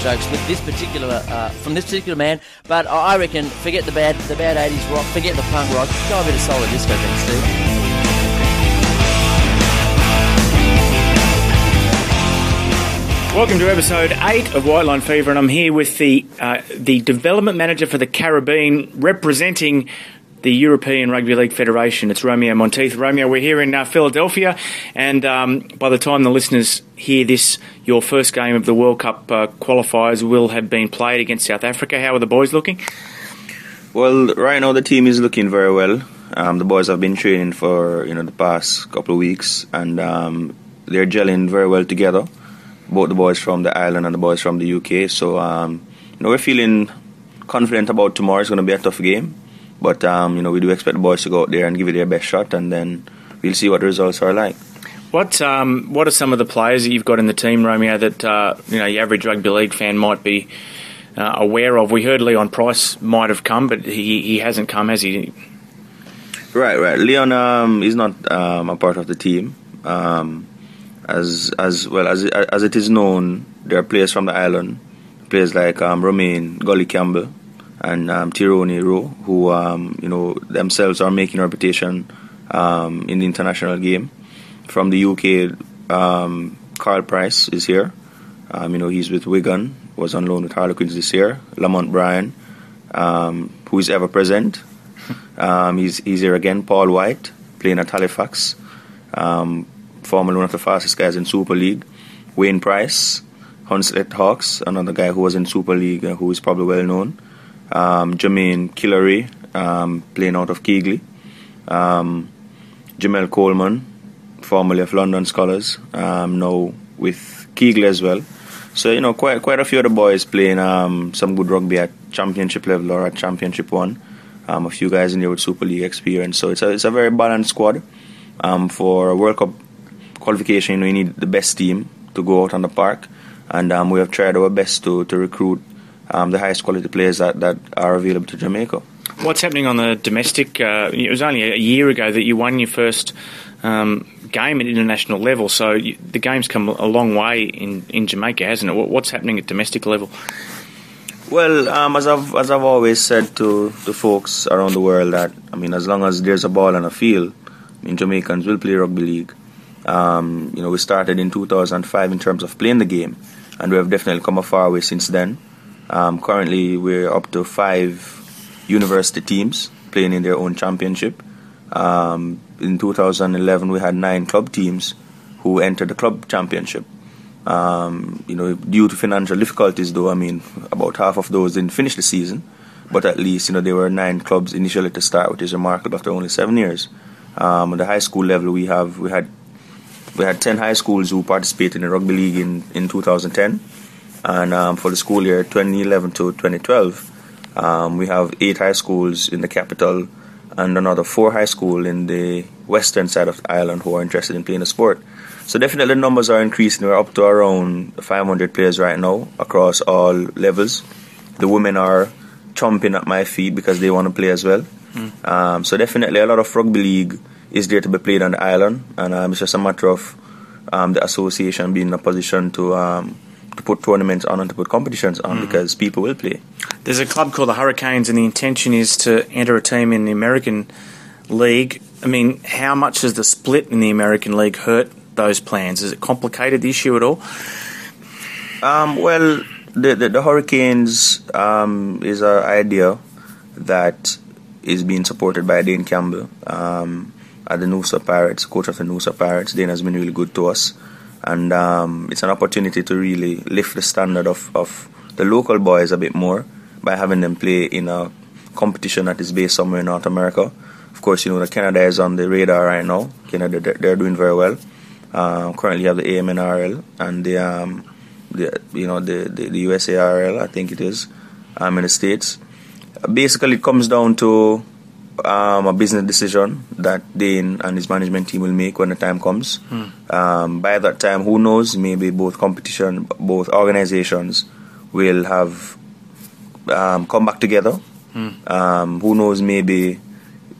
jokes with this particular uh, from this particular man. But I reckon forget the bad the bad 80s rock, forget the punk rock, go a bit of solid disco then, Steve. Welcome to episode eight of White Line Fever, and I'm here with the uh, the development manager for the Caribbean, representing the European Rugby League Federation. It's Romeo Monteith. Romeo, we're here in uh, Philadelphia, and um, by the time the listeners hear this, your first game of the World Cup uh, qualifiers will have been played against South Africa. How are the boys looking? Well, right now the team is looking very well. Um, the boys have been training for you know the past couple of weeks, and um, they're gelling very well together. Both the boys from the island and the boys from the UK. So um, you know we're feeling confident about tomorrow. It's going to be a tough game. But um, you know, we do expect the boys to go out there and give it their best shot, and then we'll see what the results are like. What um, What are some of the players that you've got in the team, Romeo? That uh, you know, your average rugby league fan might be uh, aware of. We heard Leon Pryce might have come, but he he hasn't come, has he? Right, right. Leon um, is not um, a part of the team. Um, as as well as as it is known, there are players from the island, players like um, Romain Gully Campbell, and um, Tironi Rowe, who um, you know themselves are making a reputation um, in the international game. From the UK, um, Karl Pryce is here. Um, you know he's with Wigan, was on loan with Harlequins this year. Lamont Bryan, um, who is ever present. he's he's here again. Paul White playing at Halifax, formerly one of the fastest guys in Super League. Wayne Price, Hunslet Hawks, another guy who was in Super League, uh, who is probably well known um, Jermaine Killery um, playing out of Keighley, um, Jamel Coleman, formerly of London Skolars, um, now with Keighley as well. So you know, quite quite a few of the boys playing um, some good rugby at championship level or at championship one. Um, a few guys in there with Super League experience. So it's a it's a very balanced squad. Um, for a World Cup qualification, you, know, you need the best team to go out on the park, and um, we have tried our best to, to recruit um, the highest quality players that, that are available to Jamaica. What's happening on the domestic? Uh, it was only a year ago that you won your first um, game at international level, so you, the game's come a long way in, in Jamaica, hasn't it? What's happening at domestic level? Well, um, as I've as I've always said to the folks around the world that I mean, as long as there's a ball on a field, I mean, Jamaicans will play rugby league. Um, you know, we started in 2005 in terms of playing the game, and we have definitely come a far way since then. Um, currently, we're up to five university teams playing in their own championship. Um, in 2011, we had nine club teams who entered the club championship. Um, you know, due to financial difficulties, though, I mean, about half of those didn't finish the season, but at least you know there were nine clubs initially to start, which is remarkable after only seven years. Um, at the high school level, we have we had we had ten high schools who participated in the rugby league in, in 2010. And um, for the school year 2011 to 2012, um, we have eight high schools in the capital and another four high school in the western side of the island who are interested in playing the sport. So definitely the numbers are increasing. We're up to around 500 players right now across all levels. The women are chomping at my feet because they want to play as well. Mm. Um, so definitely a lot of rugby league is there to be played on the island, and um, it's just a matter of um, the association being in a position to um, to put tournaments on and to put competitions on mm. because people will play. There's a club called the Hurricanes, and the intention is to enter a team in the American League. I mean, how much has the split in the American League hurt those plans? Is it complicated the issue at all? Um, well, the, the, the Hurricanes um, is an idea that is being supported by Dane Campbell um, at the Noosa Pirates, coach of the Noosa Pirates. Dane has been really good to us and um, it's an opportunity to really lift the standard of, of the local boys a bit more by having them play in a competition that is based somewhere in North America. Of course, you know that Canada is on the radar right now. Canada, they're doing very well. Uh, currently, have the AMNRL and the, um, the you know the, the, the USARL, I think it is, um, in the states. Basically, it comes down to um, a business decision that Dane and his management team will make when the time comes. Hmm. Um, by that time, who knows? Maybe both competition, both organizations will have um, come back together. Hmm. Um, who knows? Maybe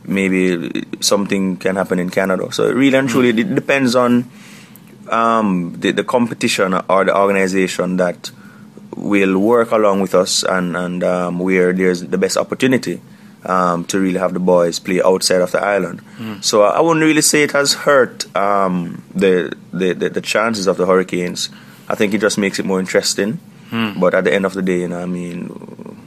maybe something can happen in Canada. So really and truly, hmm. it depends on um, the, the competition or the organization that will work along with us and, and um, where there's the best opportunity um, to really have the boys play outside of the island. Mm. So I wouldn't really say it has hurt um, the, the, the, the, chances of the Hurricanes. I think it just makes it more interesting. Mm. But at the end of the day, you know, I mean,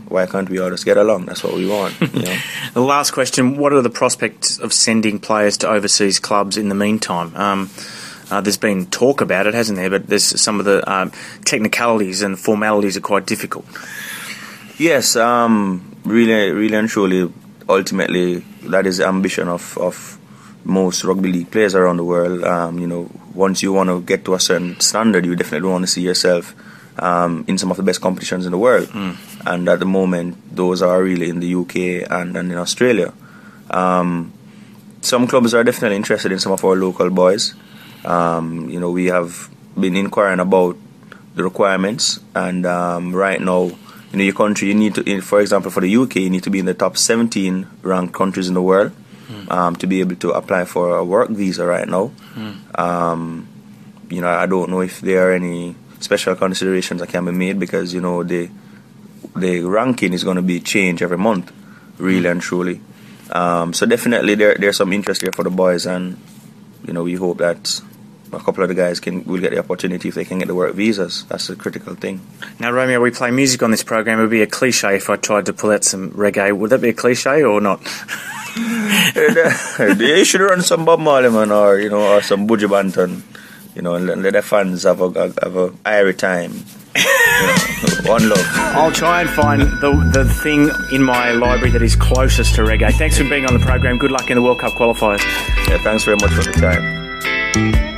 why can't we all just get along? That's what we want. You know? the last question: What are the prospects of sending players to overseas clubs in the meantime? Um, uh, there's been talk about it, hasn't there? But there's some of the um, technicalities and formalities are quite difficult. Yes, um, really, really and truly, ultimately, that is the ambition of, of most rugby league players around the world. Um, you know, once you want to get to a certain standard, you definitely want to see yourself um, in some of the best competitions in the world. Mm. And at the moment, those are really in the UK and, and in Australia. Um, some clubs are definitely interested in some of our local boys. Um, you know, we have been inquiring about the requirements, and um, right now, in your country, you need to, for example, for the UK, you need to be in the top 17 ranked countries in the world mm. um, to be able to apply for a work visa right now. Mm. Um, you know, I don't know if there are any special considerations that can be made because you know the the ranking is going to be changed every month, really mm. and truly. Um, so definitely there there's some interest here for the boys, and you know we hope that a couple of the guys can will get the opportunity if they can get the work visas. That's the critical thing. Now, Romeo, we play music on this program. It would be a cliche if I tried to pull out some reggae. Would that be a cliche or not? you should run some Bob Marley, man, or you know, or some Buju Banton, you know, and let the fans have a have a airy time. One love. I'll try and find the the thing in my library that is closest to reggae. Thanks for being on the program. Good luck in the World Cup qualifiers. Yeah, thanks very much for the time.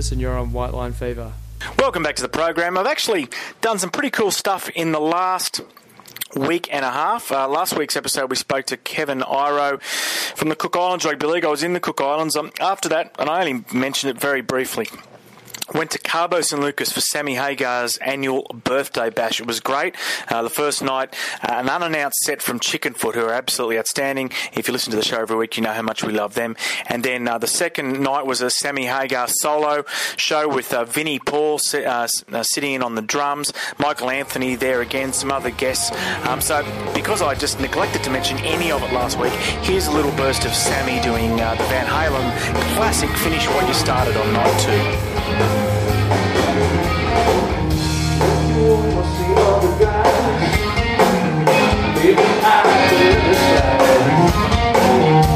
Casanovas, and you're on White Line Fever. Welcome back to the program. I've actually done some pretty cool stuff in the last week and a half. Uh, last week's episode, we spoke to Kevin Iro from the Cook Islands Rugby League. I was in the Cook Islands. Um, after that, and I only mentioned it very briefly, went to Cabo San Lucas for Sammy Hagar's annual birthday bash. It was great. Uh, the first night, uh, an unannounced set from Chickenfoot, who are absolutely outstanding. If you listen to the show every week, you know how much we love them. And then uh, the second night was a Sammy Hagar solo show with uh, Vinnie Paul uh, uh, sitting in on the drums, Michael Anthony there again, some other guests. Um, so because I just neglected to mention any of it last week, here's a little burst of Sammy doing the Van Halen classic "Finish What You Started" on night two.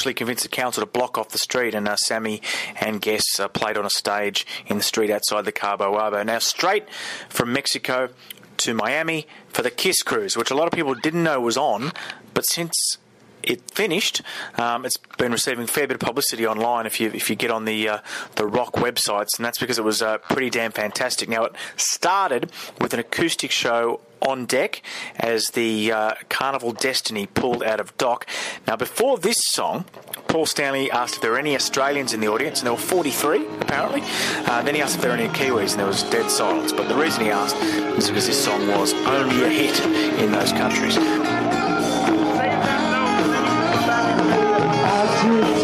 actually convinced the council to block off the street, and uh, Sammy and guests uh, played on a stage in the street outside the Cabo Wabo. Now, straight from Mexico to Miami for the Kiss Kruise, which a lot of people didn't know was on, but since it finished. Um, it's been receiving a fair bit of publicity online if you if you get on the uh, the rock websites, and that's because it was uh, pretty damn fantastic. Now it started with an acoustic show on deck as the uh, Carnival Destiny pulled out of dock. Now, before this song, Paul Stanley asked if there were any Australians in the audience, and there were 43 apparently. Uh, then he asked if there were any Kiwis, and there was dead silence. But the reason he asked was because this song was only a hit in those countries. truth.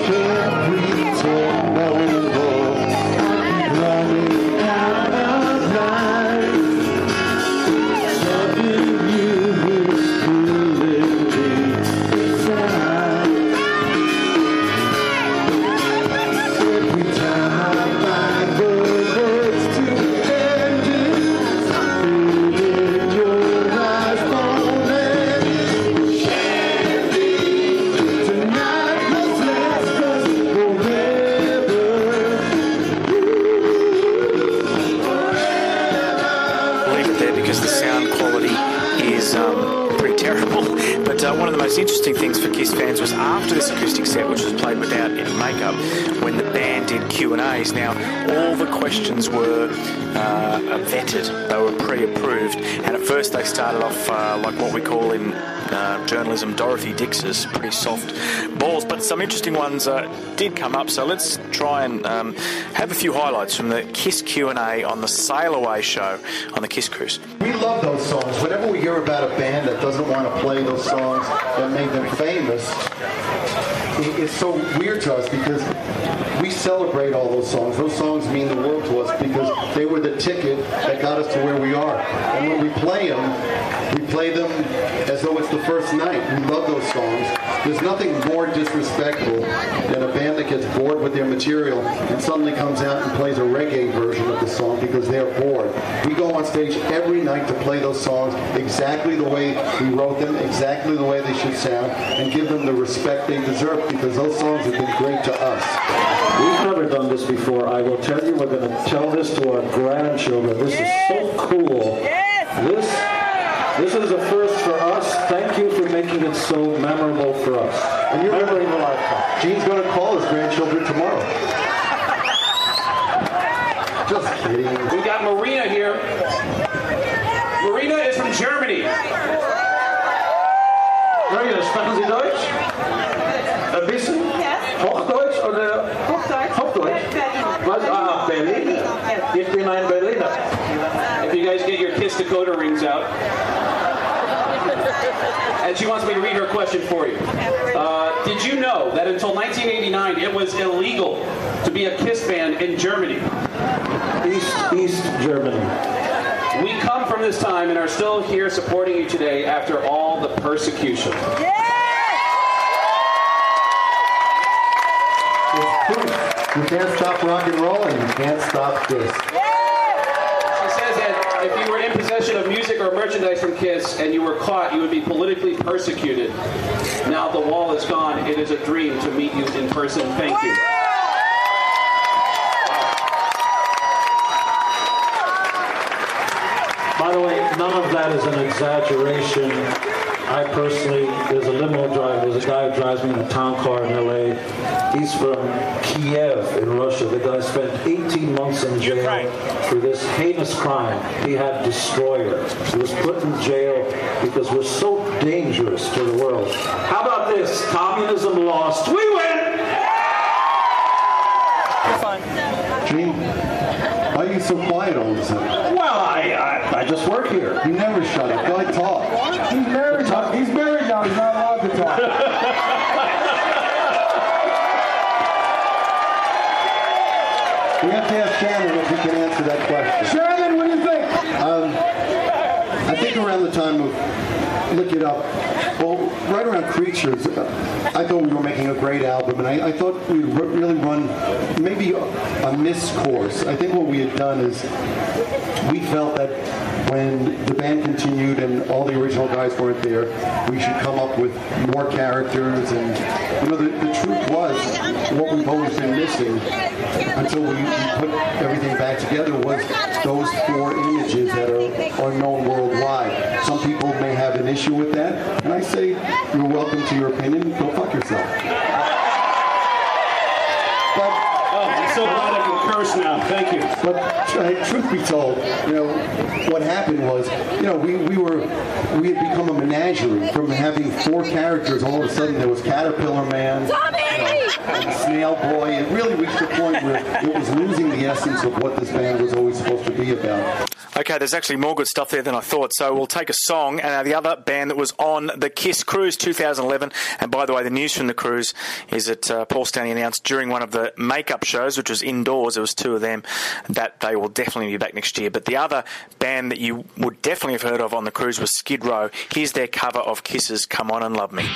Started off uh, like what we call in uh, journalism Dorothy Dix's pretty soft balls, but some interesting ones uh, did come up. So let's try and um, have a few highlights from the Kiss Q&A on the Sail Away show on the Kiss Kruise. We love those songs. Whenever we hear about a band that doesn't want to play those songs made them famous, it's so weird to us because we celebrate all those songs. Those songs mean the world to us because they were the ticket that got us to where we are. And when we play them, play them as though it's the first night. We love those songs. There's nothing more disrespectful than a band that gets bored with their material and suddenly comes out and plays a reggae version of the song because they're bored. We go on stage every night to play those songs exactly the way we wrote them, exactly the way they should sound, and give them the respect they deserve because those songs have been great to us. We've never done this before. I will tell you, we're going to tell this to our grandchildren. This is so cool. This, this is a first for us. Thank you for making it so memorable for us. And you're Memory of a lifetime. Gene's going to call his grandchildren tomorrow. Just kidding. We got Marina here. Marina is from Germany. Marina, sprechen Sie Deutsch? Ein bisschen? Hochdeutsch oder Hochdeutsch? Hochdeutsch? Was? Ah, Berlin. Ich bin ein Berliner. If you guys get your Kiss Dakota rings out. And she wants me to read her question for you. Uh, did you know that until 1989 it was illegal to be a Kiss band in Germany? East, East Germany. We come from this time and are still here supporting you today after all the persecution. It's proof. You can't stop rock and roll and you can't stop this. She says that if you were in possession of music or merchandise from Kiss and you were caught, you would be politically persecuted. Now the wall is gone. It is a dream to meet you in person. Thank you. By the way, none of that is an exaggeration. I personally, there's a limo driver, there's a guy who drives me in a town car in LA. He's from Kiev in Russia. The guy spent 18 months in jail for this heinous crime. He had destroyer. He was put in jail because we're so dangerous to the world. How about this? Communism lost. We win! Gene, why are you so quiet all of a sudden? I, I, I just work here. You never shut up. Guy talk. He's married now. He's married now. He's not allowed to talk. We have to ask Shannon if he can answer that question. Shannon, what do you think? Um, I think around the time of Lick It Up, well, right around Creatures, I thought we were making a great album, and I, I thought we'd really run maybe a, a missed course. I think what we had done is we felt that when the band continued and all the original guys weren't there, we should come up with more characters. And you know, the, the truth was, what we've always been missing until we, we put everything back together was those four images that are, are known worldwide. Some people may have an issue with that, and I say you're welcome to your opinion. Go fuck yourself. But Oh, I'm so glad I can curse now. Thank you. but uh, truth be told, you know, what happened was, you know, we, we were, we had become a menagerie from having four characters. All of a sudden, there was Caterpillar Man, you know, and Snail Boy. It really reached a point where it was losing the essence of what this band was always supposed to be about. Okay, there's actually more good stuff there than I thought. So we'll take a song. And uh, the other band that was on the Kiss Kruise 2011, and by the way, the news from the cruise is that uh, Paul Stanley announced during one of the makeup shows, which was indoors, it was two of them, that they will definitely be back next year. But the other band that you would definitely have heard of on the cruise was Skid Row. Here's their cover of Kisses "Come On and Love Me."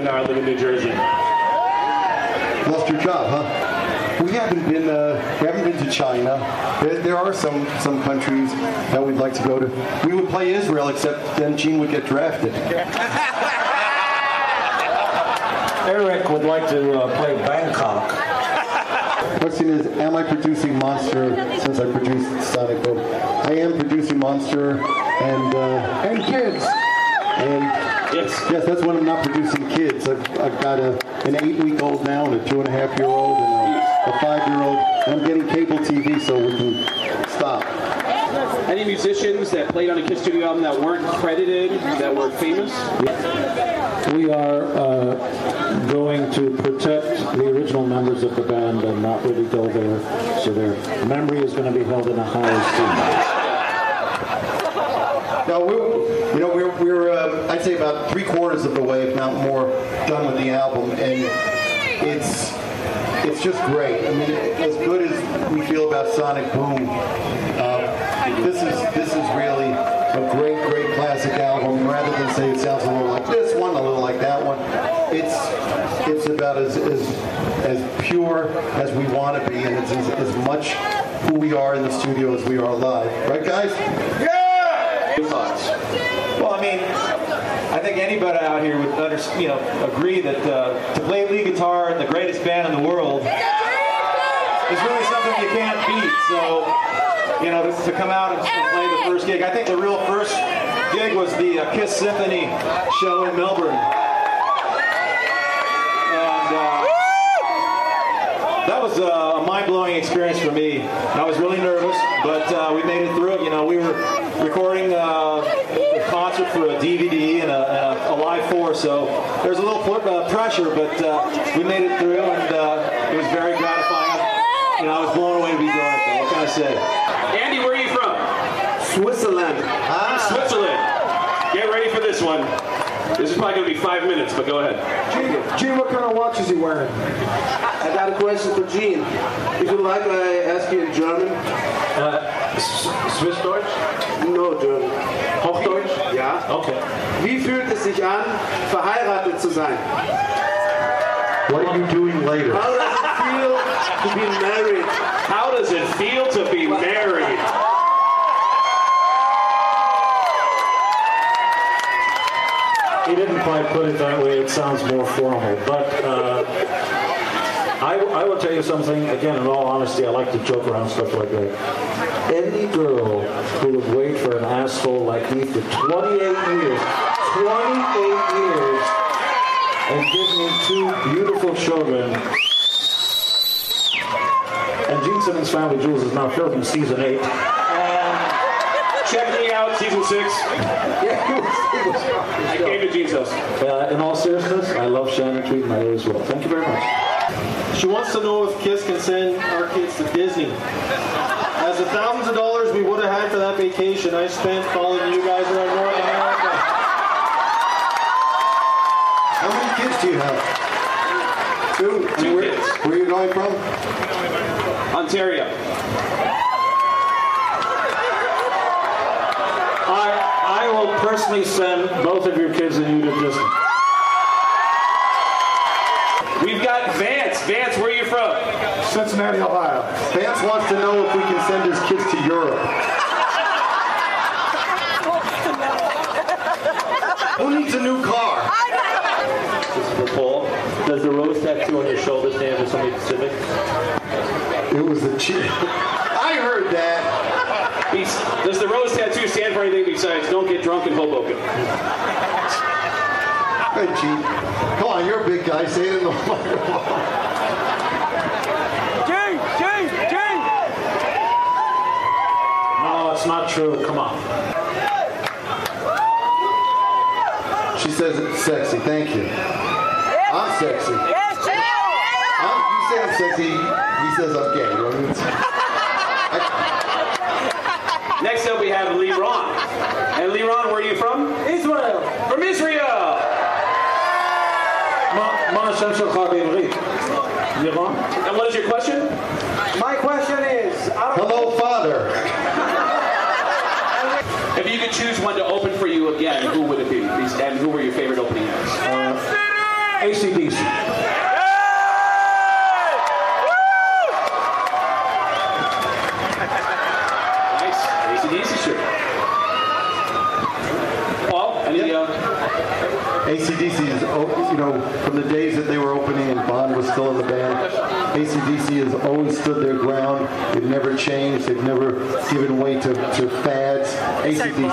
New York City, but now I live in New Jersey. Lost your job, huh? We haven't been. Uh, we haven't been to China. There, there are some some countries that we'd like to go to. We would play Israel, except then Gene would get drafted. Eric would like to uh, play Bangkok. Question is, am I producing Monster since I produced Sonic Boom? I am producing Monster and uh, and kids. And Yes. yes, that's when I'm not producing kids. I've, I've got a, an eight-week-old now and a two-and-a-half-year-old and a, a five-year-old. And I'm getting cable TV so we can stop. Any musicians that played on a Kiss Studio album that weren't credited, that were famous? We are uh, going to protect the original members of the band and not really go there. So their memory is going to be held in a high esteem. We're, you know, we're, we're uh, I'd say about three quarters of the way, if not more, done with the album, and it's it's just great. I mean, as good as we feel about Sonic Boom, uh, this is this is really a great, great classic album. Rather than say it sounds a little like this one, a little like that one, it's it's about as as, as pure as we want to be, and it's as, as much who we are in the studio as we are live. Right, guys? Your Well, I mean, I think anybody out here would under, you know agree that uh, to play lead guitar in the greatest band in the world is really something you can't beat. So, you know, to come out and, and play the first gig, I think the real first gig was the uh, Kiss Symphony show in Melbourne, and. Uh, that was a mind-blowing experience for me. I was really nervous, but uh, we made it through it. You know, we were recording uh, a concert for a DVD and a, and a, a live four, so there's a little pl- uh, pressure, but uh, we made it through, and uh, it was very gratifying. You know, I was blown away to be doing it. Though. What can I say? Andy, where are you from? Switzerland. Switzerland. Get ready for this one. This is probably going to be five minutes, but go ahead. Gene, Gene, what kind of watch is he wearing? I got a question for Gene. If you like, I ask you in German. Uh, Swiss Deutsch? No, German. Hochdeutsch? Yeah. Okay. Wie fühlt es sich an, verheiratet zu sein? What are you doing later? How does it feel to be married? How does it feel to be married? He didn't quite put it that way. It sounds more formal. But uh, I, I will tell you something. Again, in all honesty, I like to joke around stuff like that. Any girl who would wait for an asshole like me for 28 years, 28 years, and give me two beautiful children. And Gene Simmons' Family Jewels is now filming season eight. Check me out, season six. I came to Jesus. Uh, in all seriousness, I love Shannon Tweed and I do as well. Thank you very much. She wants to know if Kiss can send our kids to Disney. As the thousands of dollars we would have had for that vacation I spent following you guys around North America. How many kids do you have? Two. Two where, kids. Where are you going from? Ontario. I, I will personally send both of your kids and you to Disney. We've got Vance. Vance, where are you from? Cincinnati, Ohio. Vance wants to know if we can send his kids to Europe. Who needs a new car? This is for Paul. Does the rose tattoo on your shoulder stand for something specific? It was the chief. I heard that. He's, does the rose tattoo stand for anything besides don't get drunk in Hoboken? Hey, Chief. Come on, you're a big guy. Say it in the microphone. No, it's not true. Come on. She says it's sexy. Thank you. I'm sexy. I'm, you say I'm sexy. He says I'm gay. You know what I mean? Next up, we have Leron. And Leron, where are you from? Israel. From Israel. And what is your question? My question is. Hello, Father. if you could choose one to open for you again, who would it be? And who were your favorite opening acts? Uh, ACDC. ACDC has always stood their ground. They've never changed. They've never given way to, to fads. ACDC.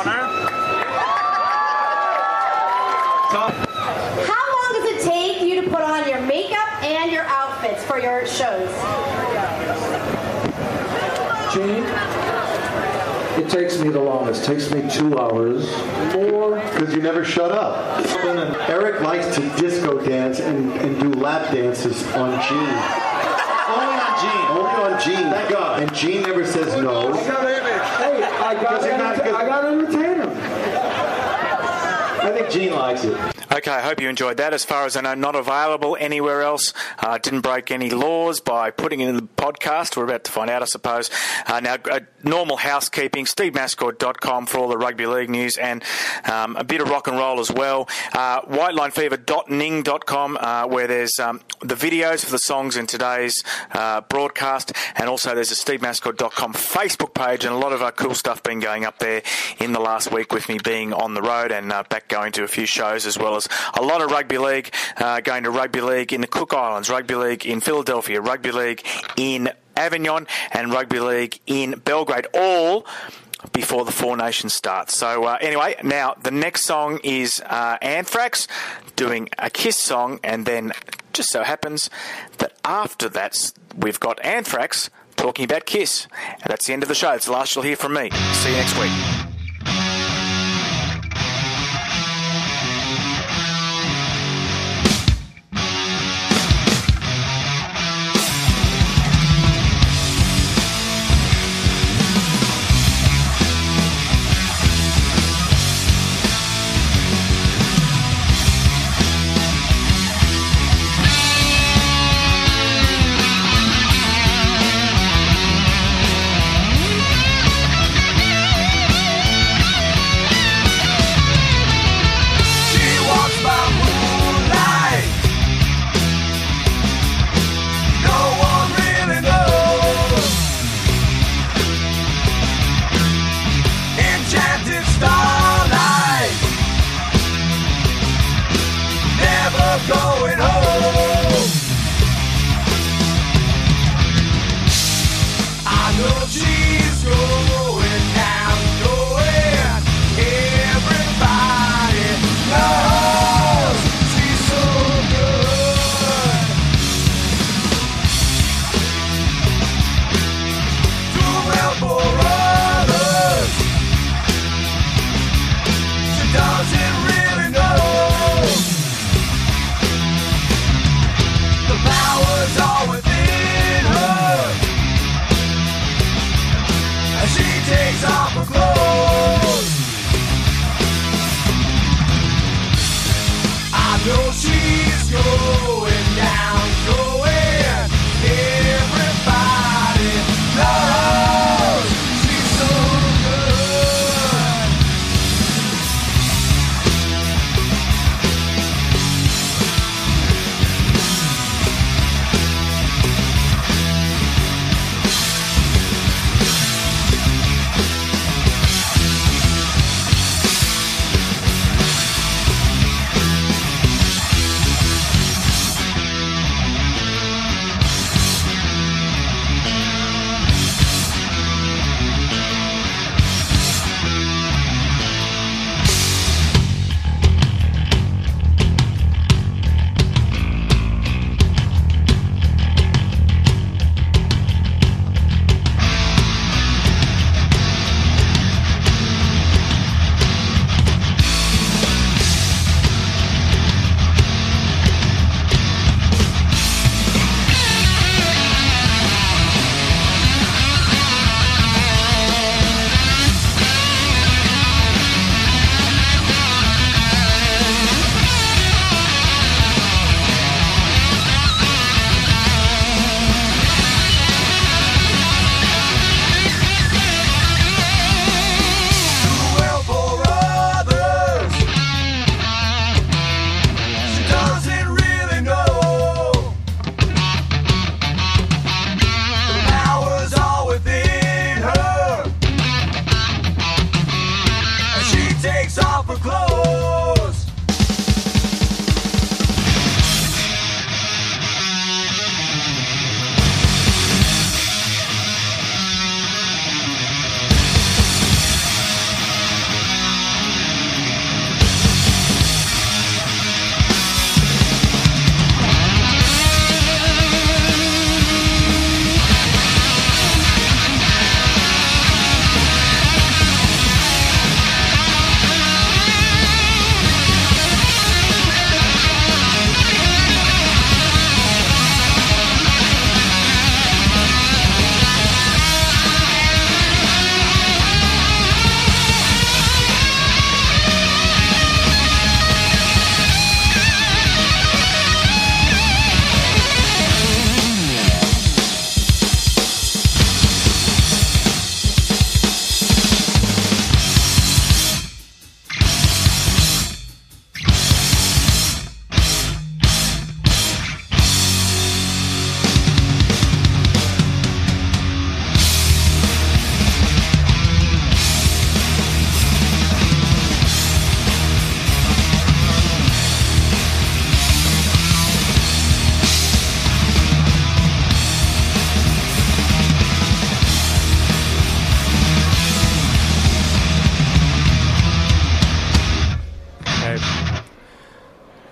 How long does it take you to put on your makeup and your outfits for your shows? Gene? It takes me the longest. It takes me two hours. More. Because you never shut up. Eric likes to disco dance and, and do lap dances on Gene. Only on Gene. Only on Gene. Thank God. And Gene never says no. Hey, I gotta, I got to entertain him. I think Gene likes it. Okay, I hope you enjoyed that. As far as I know, not available anywhere else. Uh, didn't break any laws by putting it in the podcast. We're about to find out, I suppose. Uh, now, uh, normal housekeeping, stevemascord.com for all the rugby league news and um, a bit of rock and roll as well. Uh, whitelinefever.ning.com uh, where there's um, the videos for the songs in today's uh, broadcast and also there's a stevemascord.com Facebook page and a lot of our cool stuff been going up there in the last week with me being on the road and uh, back going to a few shows as well as a lot of rugby league, uh, going to rugby league in the Cook Islands, rugby league in Philadelphia, rugby league in Avignon, and rugby league in Belgrade, all before the Four Nations starts. So uh, anyway, now the next song is uh, Anthrax doing a Kiss song, and then just so happens that after that we've got Anthrax talking about Kiss. And that's the end of the show. It's the last you'll hear from me. See you next week.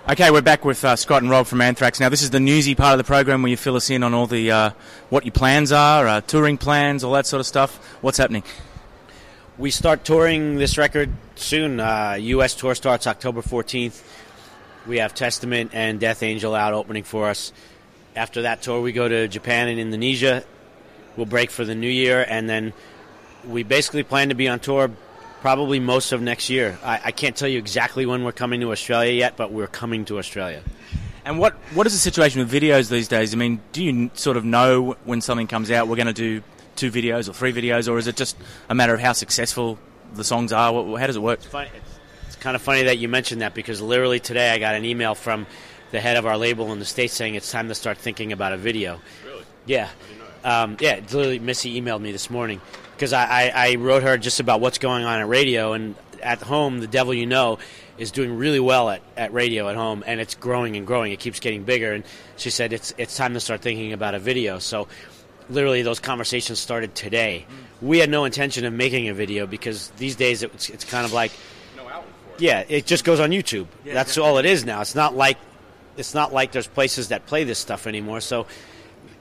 Okay, we're back with uh, Scott and Rob from Anthrax. Now, this is the newsy part of the program where you fill us in on all the uh, what your plans are, uh, touring plans, all that sort of stuff. What's happening? We start touring this record soon. Uh, U.S. tour starts October 14th. We have Testament and Death Angel out opening for us. After that tour, we go to Japan and Indonesia. We'll break for the new year, and then we basically plan to be on tour probably most of next year. I, I can't tell you exactly when we're coming to Australia yet, but we're coming to Australia. And what what is the situation with videos these days? I mean, do you sort of know when something comes out, we're going to do two videos or three videos, or is it just a matter of how successful the songs are? What- How does it work? It's, funny, it's, it's kind of funny that you mentioned that because literally today I got an email from the head of our label in the States saying it's time to start thinking about a video. Really? Yeah. Um, yeah, it's literally Missy emailed me this morning because I, I, I wrote her just about what's going on at radio and at home, The Devil You Know is doing really well at, at radio at home and it's growing and growing. It keeps getting bigger. And she said it's, it's time to start thinking about a video. So literally those conversations started today. Mm. We had no intention of making a video because these days it's, it's kind of like no outlet for it. yeah, it just goes on YouTube. That's all it is now. It's not like it's not like there's places that play this stuff anymore. So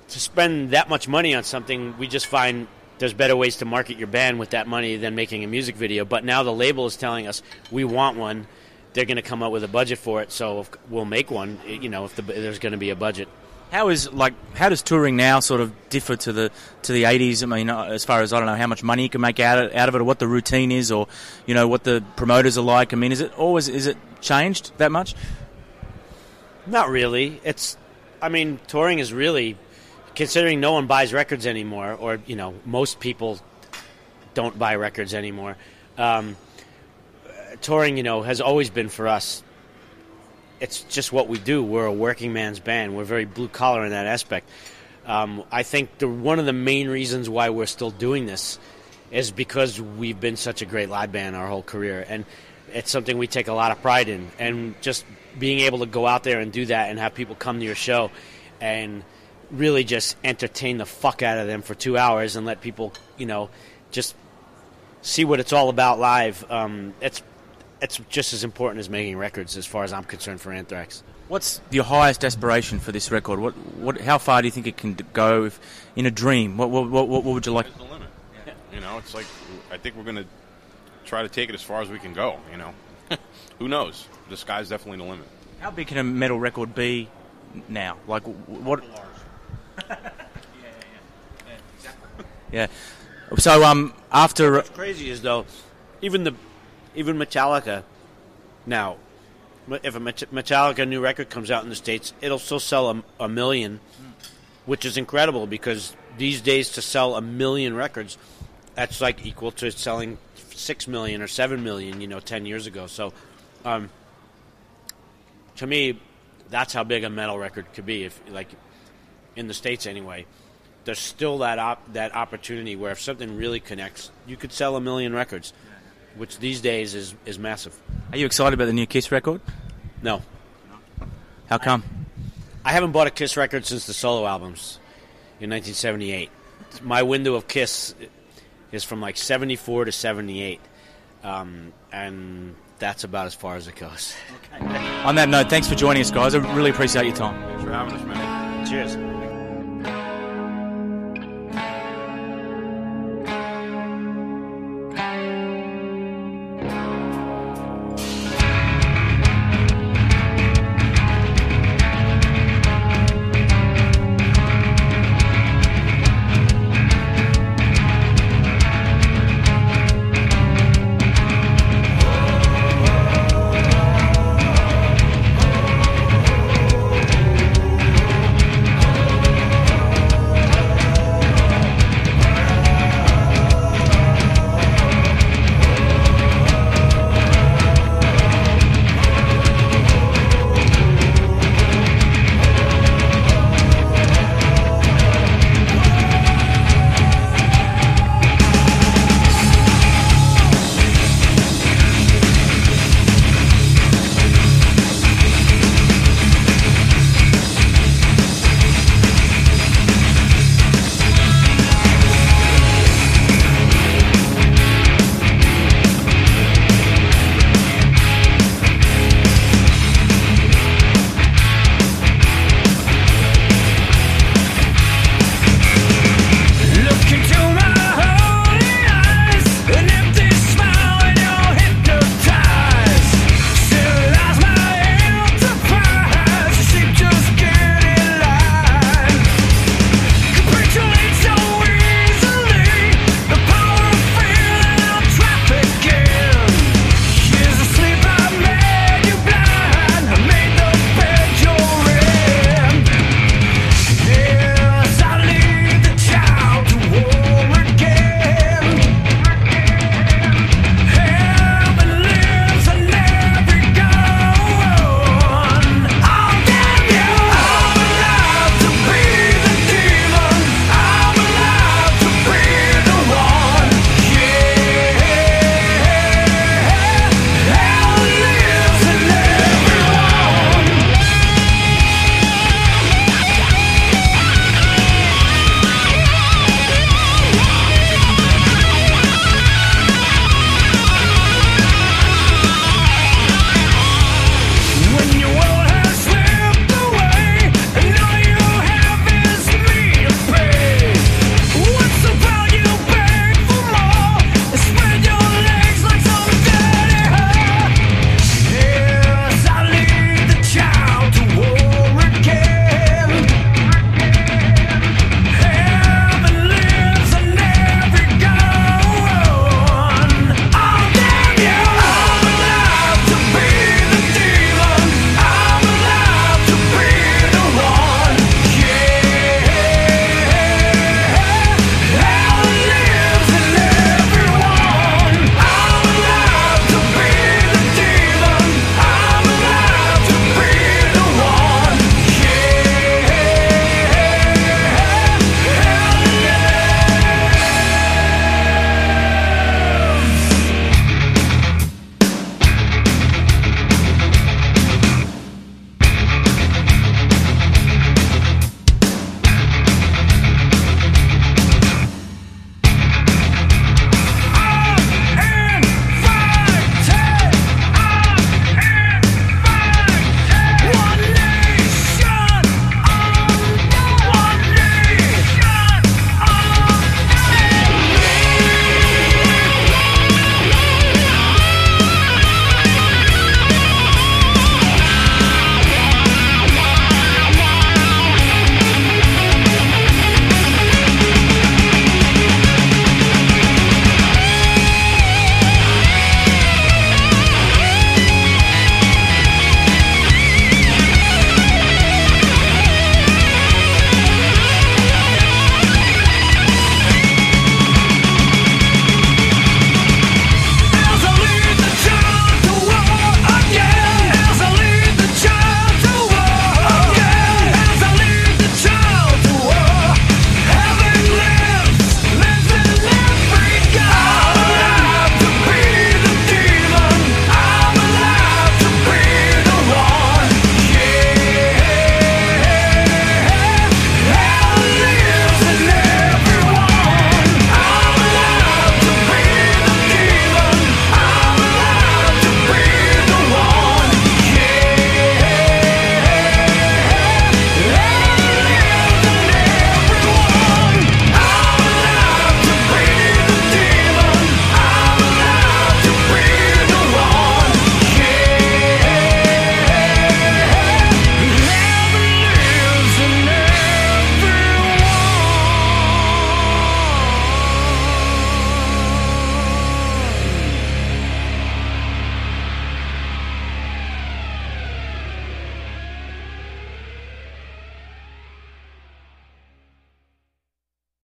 to spend that much money on something, we just find there's better ways to market your band with that money than making a music video. But now the label is telling us we want one. They're going to come up with a budget for it, so we'll make one. You know, if the, there's going to be a budget. How is like how does touring now sort of differ to the to the eighties? I mean, uh, as far as I don't know how much money you can make out of, out of it, or what the routine is, or you know what the promoters are like. I mean, is it always is it changed that much? Not really. It's, I mean, touring is really, considering no one buys records anymore, or you know, most people don't buy records anymore. Um, touring, you know, has always been for us. It's just what we do. We're a working man's band. We're very blue collar in that aspect. Um, I think the one of the main reasons why we're still doing this is because we've been such a great live band our whole career, and it's something we take a lot of pride in. And just being able to go out there and do that and have people come to your show and really just entertain the fuck out of them for two hours and let people, you know, just see what it's all about live. Um, it's it's just as important as making records, as far as I'm concerned, for Anthrax. What's your highest aspiration for this record? What what how far do you think it can go if, in a dream? What what, what what would you like? The limit. You know, it's like I think we're going to try to take it as far as we can go. You know, who knows? The sky's definitely the limit. How big can a metal record be now? Like wh- what? Yeah. Yeah. So um after What's crazy is though, even the even Metallica now, if a Metallica new record comes out in the states, it'll still sell a, a million, which is incredible because these days to sell a million records, that's like equal to selling six million or seven million, you know, ten years ago. So, um, to me, that's how big a metal record could be. If like in the states anyway, there's still that op- that opportunity where if something really connects, you could sell a million records, which these days is is massive. Are you excited about the new Kiss record? No. How come? I haven't bought a Kiss record since the solo albums in 1978. My window of Kiss is from like 74 to 78, um, and that's about as far as it goes. On that note, thanks for joining us, guys. I really appreciate your time. Thanks for having us, man. Cheers.